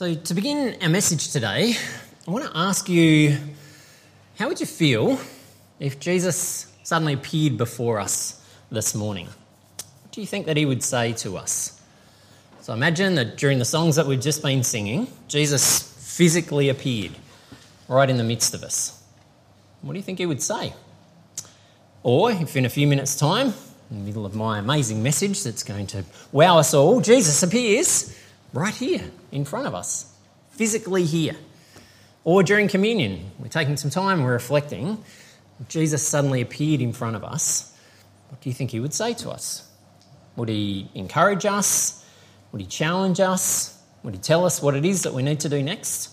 So, to begin our message today, I want to ask you how would you feel if Jesus suddenly appeared before us this morning? What do you think that he would say to us? So, imagine that during the songs that we've just been singing, Jesus physically appeared right in the midst of us. What do you think he would say? Or if in a few minutes' time, in the middle of my amazing message that's going to wow us all, Jesus appears right here in front of us, physically here. Or during communion, we're taking some time, we're reflecting. Jesus suddenly appeared in front of us. What do you think he would say to us? Would he encourage us? Would he challenge us? Would he tell us what it is that we need to do next?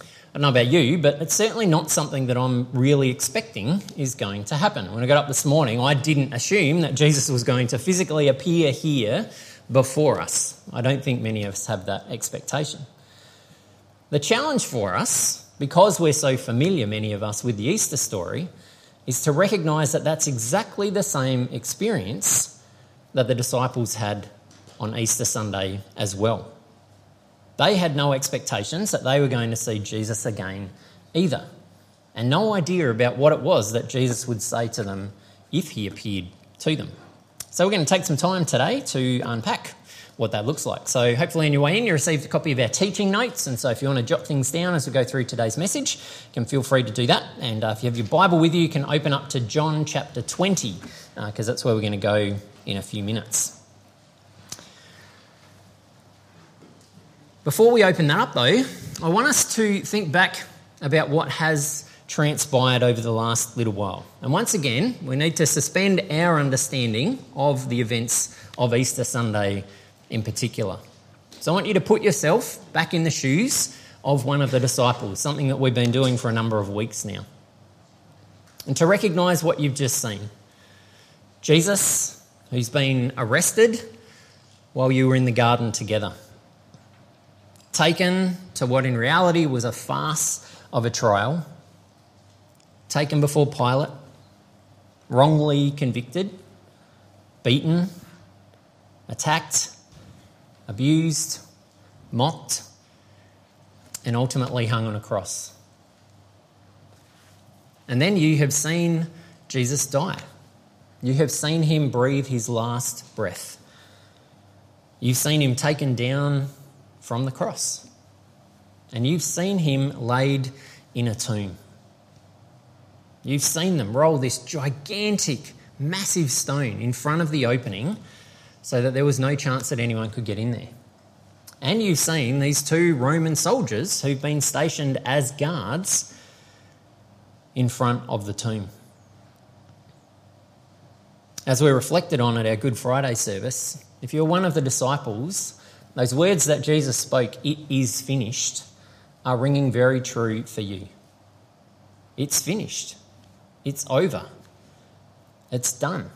I don't know about you, but it's certainly not something that I'm really expecting is going to happen. When I got up this morning, I didn't assume that Jesus was going to physically appear here before us. I don't think many of us have that expectation. The challenge for us, because we're so familiar, many of us, with the Easter story, is to recognise that that's exactly the same experience that the disciples had on Easter Sunday as well. They had no expectations that they were going to see Jesus again either, and no idea about what it was that Jesus would say to them if he appeared to them. So, we're going to take some time today to unpack what that looks like. So, hopefully, on your way in, you received a copy of our teaching notes. And so, if you want to jot things down as we go through today's message, you can feel free to do that. And uh, if you have your Bible with you, you can open up to John chapter 20, because uh, that's where we're going to go in a few minutes. Before we open that up, though, I want us to think back about what has transpired over the last little while. And once again, we need to suspend our understanding of the events of Easter Sunday in particular. So I want you to put yourself back in the shoes of one of the disciples, something that we've been doing for a number of weeks now. And to recognize what you've just seen Jesus, who's been arrested while you were in the garden together taken to what in reality was a farce of a trial, taken before Pilate, wrongly convicted, beaten, attacked, abused, mocked, and ultimately hung on a cross. And then you have seen Jesus die. You have seen him breathe his last breath. You've seen him taken down from the cross. And you've seen him laid in a tomb. You've seen them roll this gigantic, massive stone in front of the opening so that there was no chance that anyone could get in there. And you've seen these two Roman soldiers who've been stationed as guards in front of the tomb. As we reflected on at our Good Friday service, if you're one of the disciples, those words that Jesus spoke, it is finished, are ringing very true for you. It's finished. It's over. It's done.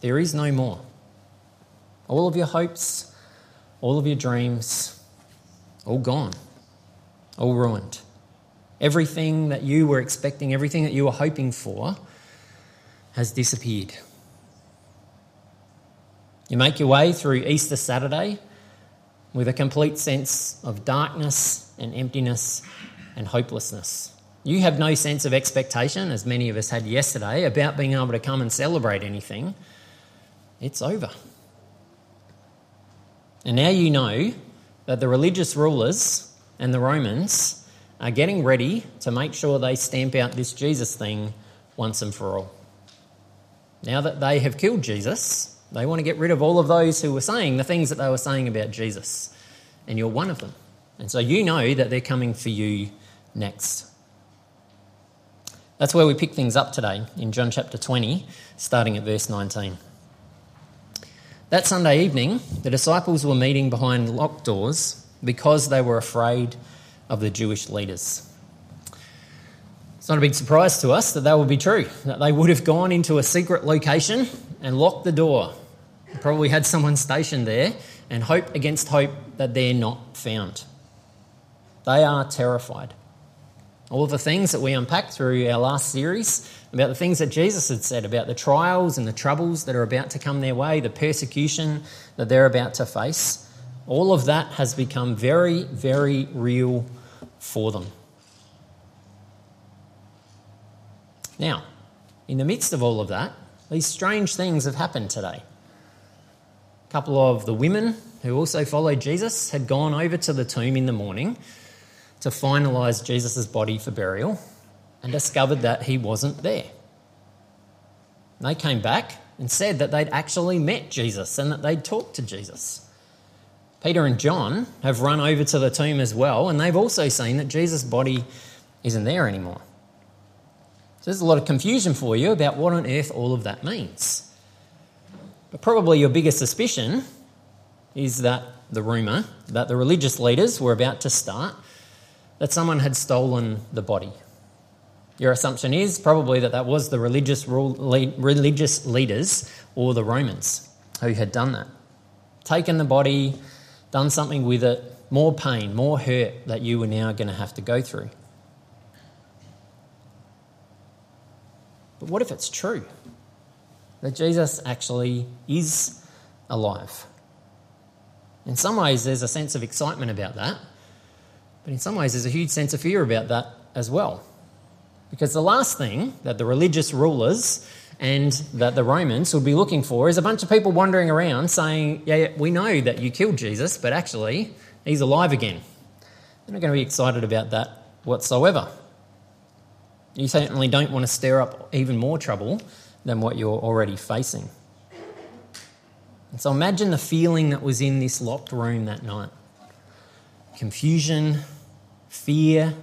There is no more. All of your hopes, all of your dreams, all gone, all ruined. Everything that you were expecting, everything that you were hoping for, has disappeared. You make your way through Easter Saturday with a complete sense of darkness and emptiness and hopelessness. You have no sense of expectation, as many of us had yesterday, about being able to come and celebrate anything. It's over. And now you know that the religious rulers and the Romans are getting ready to make sure they stamp out this Jesus thing once and for all. Now that they have killed Jesus, they want to get rid of all of those who were saying the things that they were saying about Jesus. And you're one of them. And so you know that they're coming for you next. That's where we pick things up today in John chapter 20, starting at verse 19. That Sunday evening, the disciples were meeting behind locked doors because they were afraid of the Jewish leaders. It's not a big surprise to us that that would be true, that they would have gone into a secret location and locked the door. Probably had someone stationed there and hope against hope that they're not found. They are terrified. All the things that we unpacked through our last series about the things that Jesus had said about the trials and the troubles that are about to come their way, the persecution that they're about to face, All of that has become very, very real for them. Now, in the midst of all of that, these strange things have happened today. A couple of the women who also followed Jesus had gone over to the tomb in the morning to finalise Jesus' body for burial and discovered that he wasn't there. They came back and said that they'd actually met Jesus and that they'd talked to Jesus. Peter and John have run over to the tomb as well, and they've also seen that Jesus' body isn't there anymore. So there's a lot of confusion for you about what on earth all of that means. But probably your biggest suspicion is that the rumour that the religious leaders were about to start that someone had stolen the body. Your assumption is probably that that was the religious, religious leaders or the Romans who had done that. Taken the body, done something with it, more pain, more hurt that you were now going to have to go through. But what if it's true? That Jesus actually is alive. In some ways, there's a sense of excitement about that, but in some ways, there's a huge sense of fear about that as well. Because the last thing that the religious rulers and that the Romans would be looking for is a bunch of people wandering around saying, Yeah, we know that you killed Jesus, but actually, he's alive again. They're not going to be excited about that whatsoever. You certainly don't want to stir up even more trouble than what you're already facing. And so imagine the feeling that was in this locked room that night confusion, fear,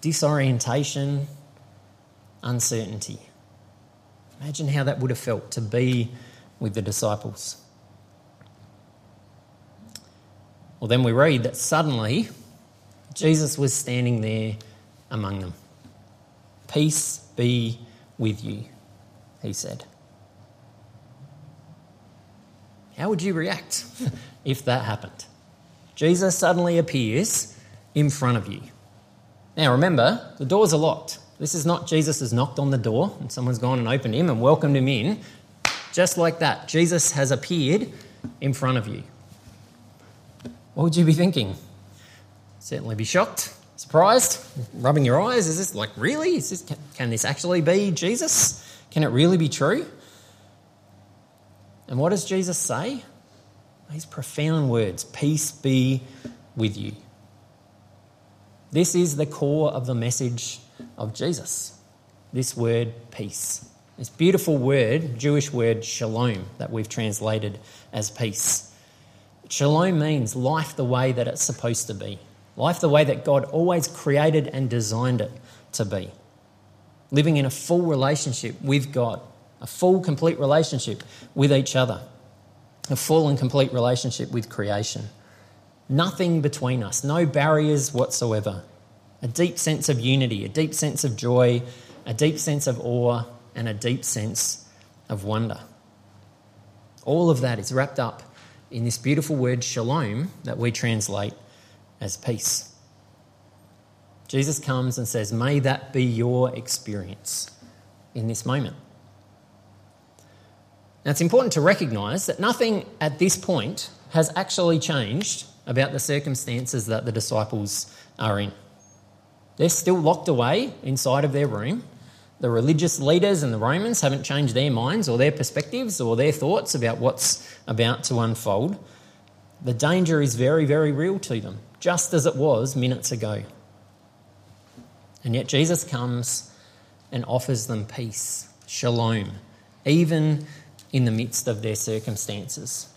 disorientation, uncertainty. Imagine how that would have felt to be with the disciples. Well, then we read that suddenly Jesus was standing there among them. Peace be with you, he said. How would you react if that happened? Jesus suddenly appears in front of you. Now remember, the doors are locked. This is not Jesus has knocked on the door and someone's gone and opened him and welcomed him in. Just like that, Jesus has appeared in front of you. What would you be thinking? Certainly be shocked, surprised, rubbing your eyes. Is this like really? Is this, can, can this actually be Jesus? Can it really be true? And what does Jesus say? These profound words Peace be with you. This is the core of the message of Jesus. This word, peace. This beautiful word, Jewish word, shalom, that we've translated as peace. Shalom means life the way that it's supposed to be, life the way that God always created and designed it to be. Living in a full relationship with God, a full, complete relationship with each other, a full and complete relationship with creation. Nothing between us, no barriers whatsoever. A deep sense of unity, a deep sense of joy, a deep sense of awe, and a deep sense of wonder. All of that is wrapped up in this beautiful word shalom that we translate as peace. Jesus comes and says, May that be your experience in this moment. Now, it's important to recognise that nothing at this point has actually changed about the circumstances that the disciples are in. They're still locked away inside of their room. The religious leaders and the Romans haven't changed their minds or their perspectives or their thoughts about what's about to unfold. The danger is very, very real to them, just as it was minutes ago. And yet Jesus comes and offers them peace, shalom, even in the midst of their circumstances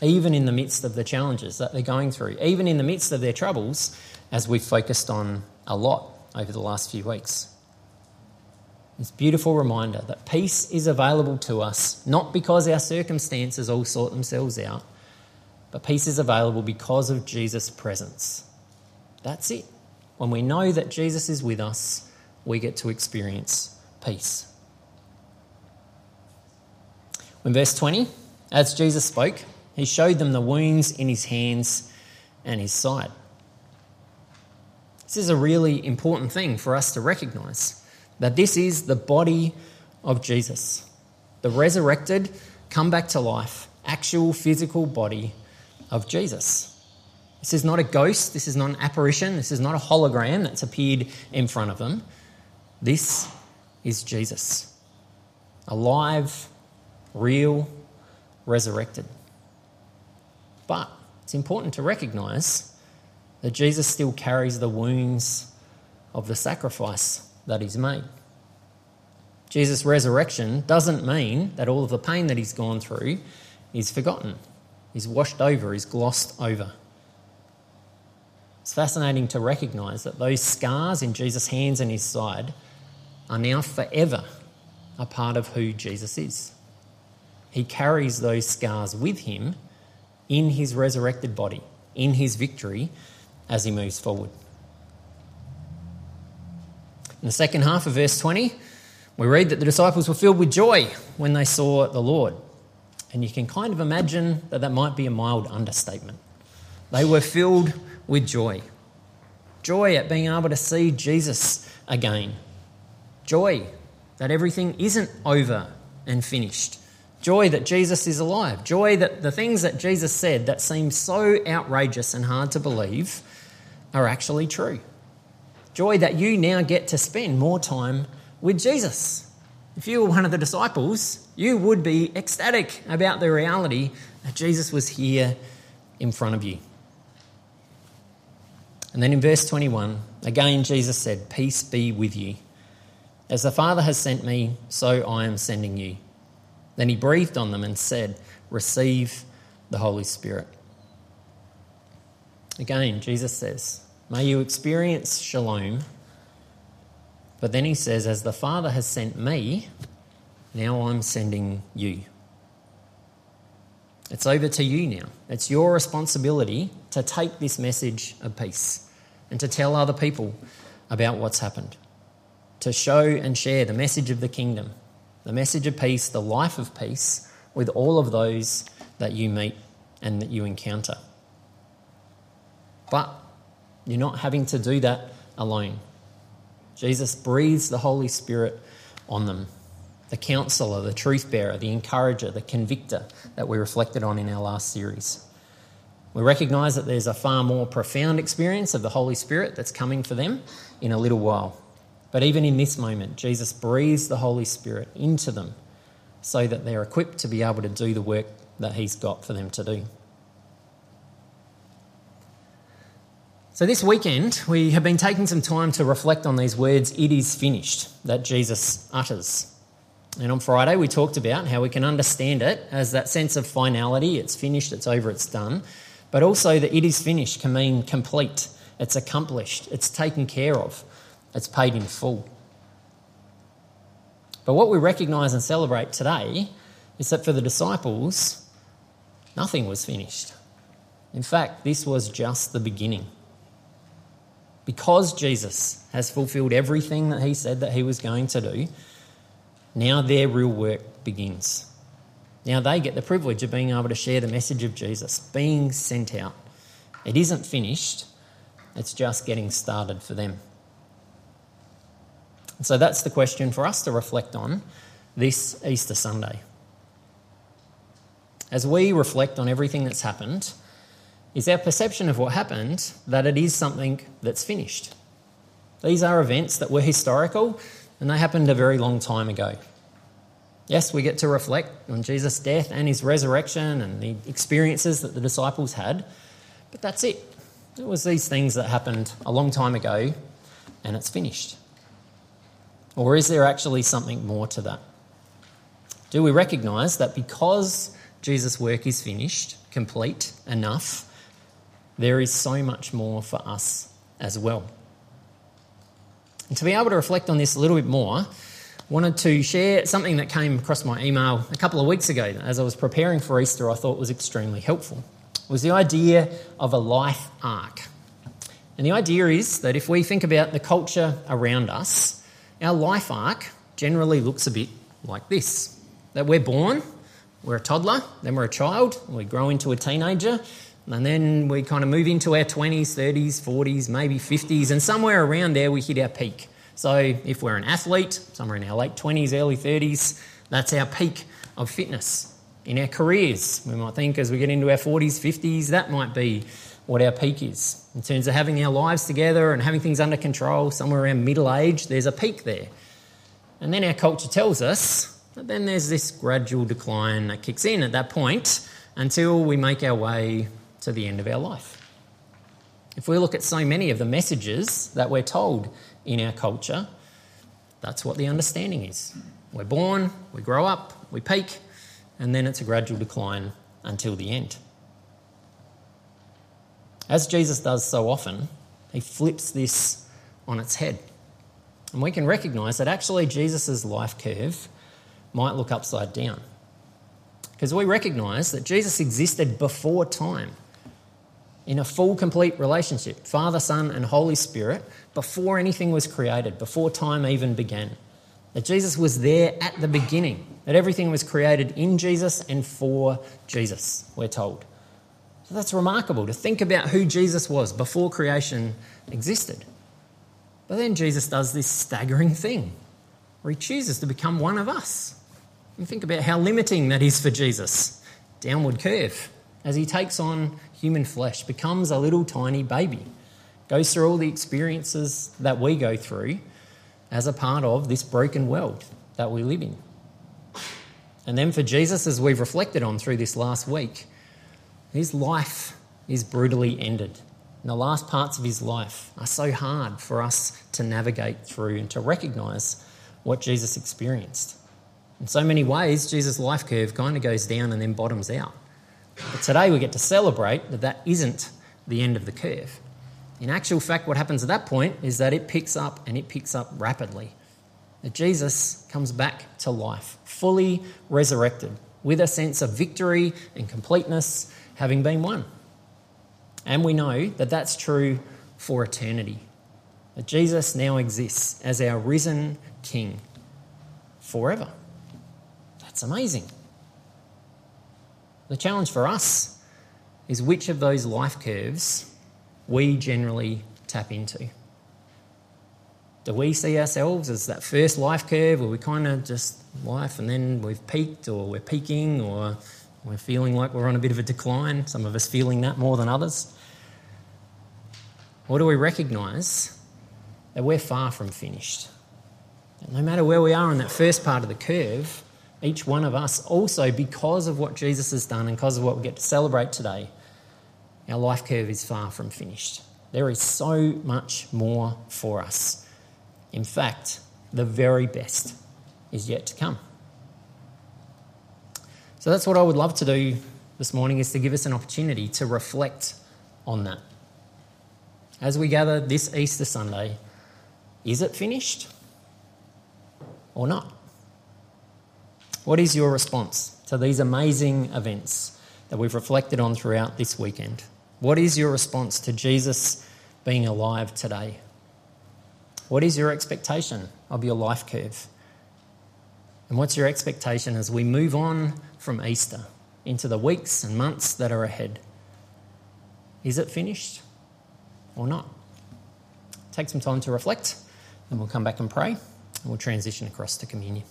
even in the midst of the challenges that they're going through, even in the midst of their troubles, as we've focused on a lot over the last few weeks. This beautiful reminder that peace is available to us not because our circumstances all sort themselves out, but peace is available because of Jesus' presence. That's it. When we know that Jesus is with us, we get to experience peace. In verse 20, as Jesus spoke, he showed them the wounds in his hands and his side. This is a really important thing for us to recognize that this is the body of Jesus, the resurrected, come back to life, actual physical body of Jesus. This is not a ghost, this is not an apparition, this is not a hologram that's appeared in front of them. This is Jesus. Alive, real, resurrected. But it's important to recognize that Jesus still carries the wounds of the sacrifice that he's made. Jesus' resurrection doesn't mean that all of the pain that he's gone through is forgotten, is washed over, is glossed over. It's fascinating to recognize that those scars in Jesus' hands and his side are now forever a part of who Jesus is. He carries those scars with him in his resurrected body, in his victory as he moves forward. In the second half of verse 20, we read that the disciples were filled with joy when they saw the Lord. And you can kind of imagine that that might be a mild understatement. They were filled with joy. Joy at being able to see Jesus again. Joy that everything isn't over and finished. Joy that Jesus is alive. Joy that the things that Jesus said that seem so outrageous and hard to believe are actually true. Joy that you now get to spend more time with Jesus. If you were one of the disciples, you would be ecstatic about the reality that Jesus was here in front of you. And then in verse 21, again, Jesus said, Peace be with you. As the Father has sent me, so I am sending you. Then he breathed on them and said, Receive the Holy Spirit. Again, Jesus says, May you experience shalom. But then he says, As the Father has sent me, now I'm sending you. It's over to you now. It's your responsibility to take this message of peace and to tell other people about what's happened, to show and share the message of the kingdom, the message of peace, the life of peace with all of those that you meet and that you encounter. But you're not having to do that alone. Jesus breathes the Holy Spirit on them the counselor, the truth bearer, the encourager, the convictor that we reflected on in our last series. We recognise that there's a far more profound experience of the Holy Spirit that's coming for them in a little while. But even in this moment, Jesus breathes the Holy Spirit into them so that they're equipped to be able to do the work that He's got for them to do. So, this weekend, we have been taking some time to reflect on these words, it is finished, that Jesus utters. And on Friday, we talked about how we can understand it as that sense of finality it's finished, it's over, it's done. But also that it is finished can mean complete, it's accomplished, it's taken care of, it's paid in full. But what we recognise and celebrate today is that for the disciples, nothing was finished. In fact, this was just the beginning. Because Jesus has fulfilled everything that he said that he was going to do, now their real work begins. Now they get the privilege of being able to share the message of Jesus, being sent out. It isn't finished, it's just getting started for them. And so that's the question for us to reflect on this Easter Sunday. As we reflect on everything that's happened, is our perception of what happened that it is something that's finished. These are events that were historical, and they happened a very long time ago. Yes, we get to reflect on Jesus' death and his resurrection and the experiences that the disciples had, but that's it. It was these things that happened a long time ago and it's finished. Or is there actually something more to that? Do we recognise that because Jesus' work is finished, complete, enough, there is so much more for us as well? And to be able to reflect on this a little bit more, wanted to share something that came across my email a couple of weeks ago as I was preparing for Easter, I thought was extremely helpful. Was the idea of a life arc. And the idea is that if we think about the culture around us, our life arc generally looks a bit like this that we're born, we're a toddler, then we're a child, we grow into a teenager, and then we kind of move into our 20s, 30s, 40s, maybe 50s, and somewhere around there we hit our peak. So if we're an athlete, somewhere in our late 20s, early 30s, that's our peak of fitness. in our careers. We might think as we get into our 40s, 50s, that might be what our peak is. In terms of having our lives together and having things under control, somewhere around middle age, there's a peak there. And then our culture tells us that then there's this gradual decline that kicks in at that point until we make our way to the end of our life. If we look at so many of the messages that we're told in our culture, that's what the understanding is. We're born, we grow up, we peak, and then it's a gradual decline until the end. As Jesus does so often, he flips this on its head. And we can recognize that actually Jesus' life curve might look upside down. Because we recognize that Jesus existed before time in a full, complete relationship Father, Son, and Holy Spirit before anything was created, before time even began. That Jesus was there at the beginning, that everything was created in Jesus and for Jesus, we're told. That's remarkable to think about who Jesus was before creation existed. But then Jesus does this staggering thing where he chooses to become one of us. And think about how limiting that is for Jesus. Downward curve as he takes on human flesh, becomes a little tiny baby, goes through all the experiences that we go through as a part of this broken world that we live in. And then for Jesus, as we've reflected on through this last week, his life is brutally ended. And the last parts of his life are so hard for us to navigate through and to recognize what Jesus experienced. In so many ways, Jesus' life curve kind of goes down and then bottoms out. But today we get to celebrate that that isn't the end of the curve. In actual fact, what happens at that point is that it picks up and it picks up rapidly. That Jesus comes back to life, fully resurrected, with a sense of victory and completeness having been won. And we know that that's true for eternity. That Jesus now exists as our risen King forever. That's amazing. The challenge for us is which of those life curves we generally tap into. Do we see ourselves as that first life curve where we kind of just life and then we've peaked or we're peaking or we're feeling like we're on a bit of a decline, some of us feeling that more than others? Or do we recognise that we're far from finished? That no matter where we are in that first part of the curve, each one of us also, because of what Jesus has done and because of what we get to celebrate today, our life curve is far from finished. There is so much more for us. In fact, the very best is yet to come. So that's what I would love to do this morning is to give us an opportunity to reflect on that. As we gather this Easter Sunday, is it finished or not? What is your response to these amazing events that we've reflected on throughout this weekend? What is your response to Jesus being alive today? What is your expectation of your life curve? And what's your expectation as we move on from Easter into the weeks and months that are ahead? Is it finished? or not. Take some time to reflect, and we'll come back and pray, and we'll transition across to communion.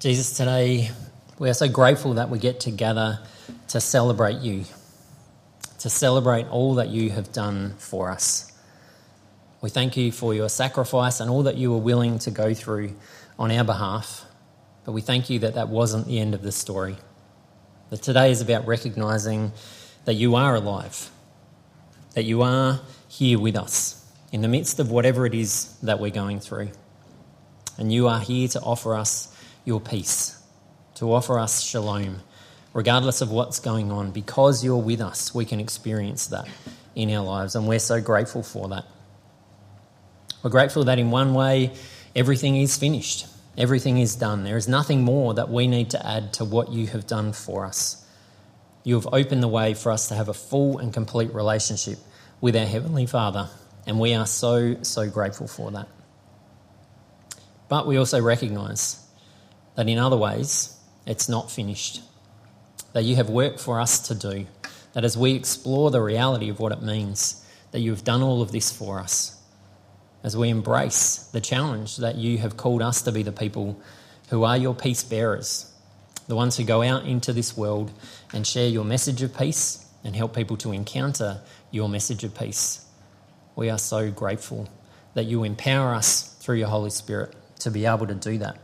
Jesus, today we are so grateful that we get together to celebrate you, to celebrate all that you have done for us. We thank you for your sacrifice and all that you were willing to go through on our behalf. But we thank you that that wasn't the end of the story. That today is about recognizing that you are alive, that you are here with us in the midst of whatever it is that we're going through. And you are here to offer us your peace, to offer us shalom, regardless of what's going on. Because you're with us, we can experience that in our lives, and we're so grateful for that. We're grateful that in one way, everything is finished, everything is done. There is nothing more that we need to add to what you have done for us. You have opened the way for us to have a full and complete relationship with our Heavenly Father and we are so, so grateful for that. But we also recognise that in other ways, it's not finished. That you have work for us to do. That as we explore the reality of what it means, that you have done all of this for us. As we embrace the challenge that you have called us to be the people who are your peace bearers, the ones who go out into this world and share your message of peace and help people to encounter your message of peace we are so grateful that you empower us through your Holy Spirit to be able to do that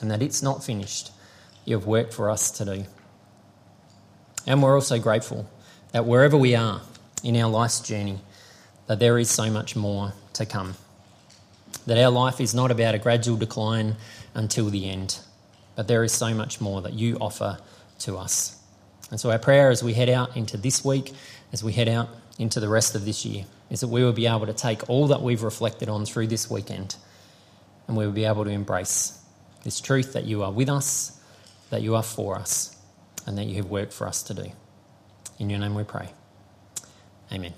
and that it's not finished. You have work for us to do. And we're also grateful that wherever we are in our life's journey, that there is so much more to come. That our life is not about a gradual decline until the end, but there is so much more that you offer to us. And so, our prayer as we head out into this week, as we head out into the rest of this year, is that we will be able to take all that we've reflected on through this weekend and we will be able to embrace this truth that you are with us, that you are for us, and that you have work for us to do. In your name we pray. Amen.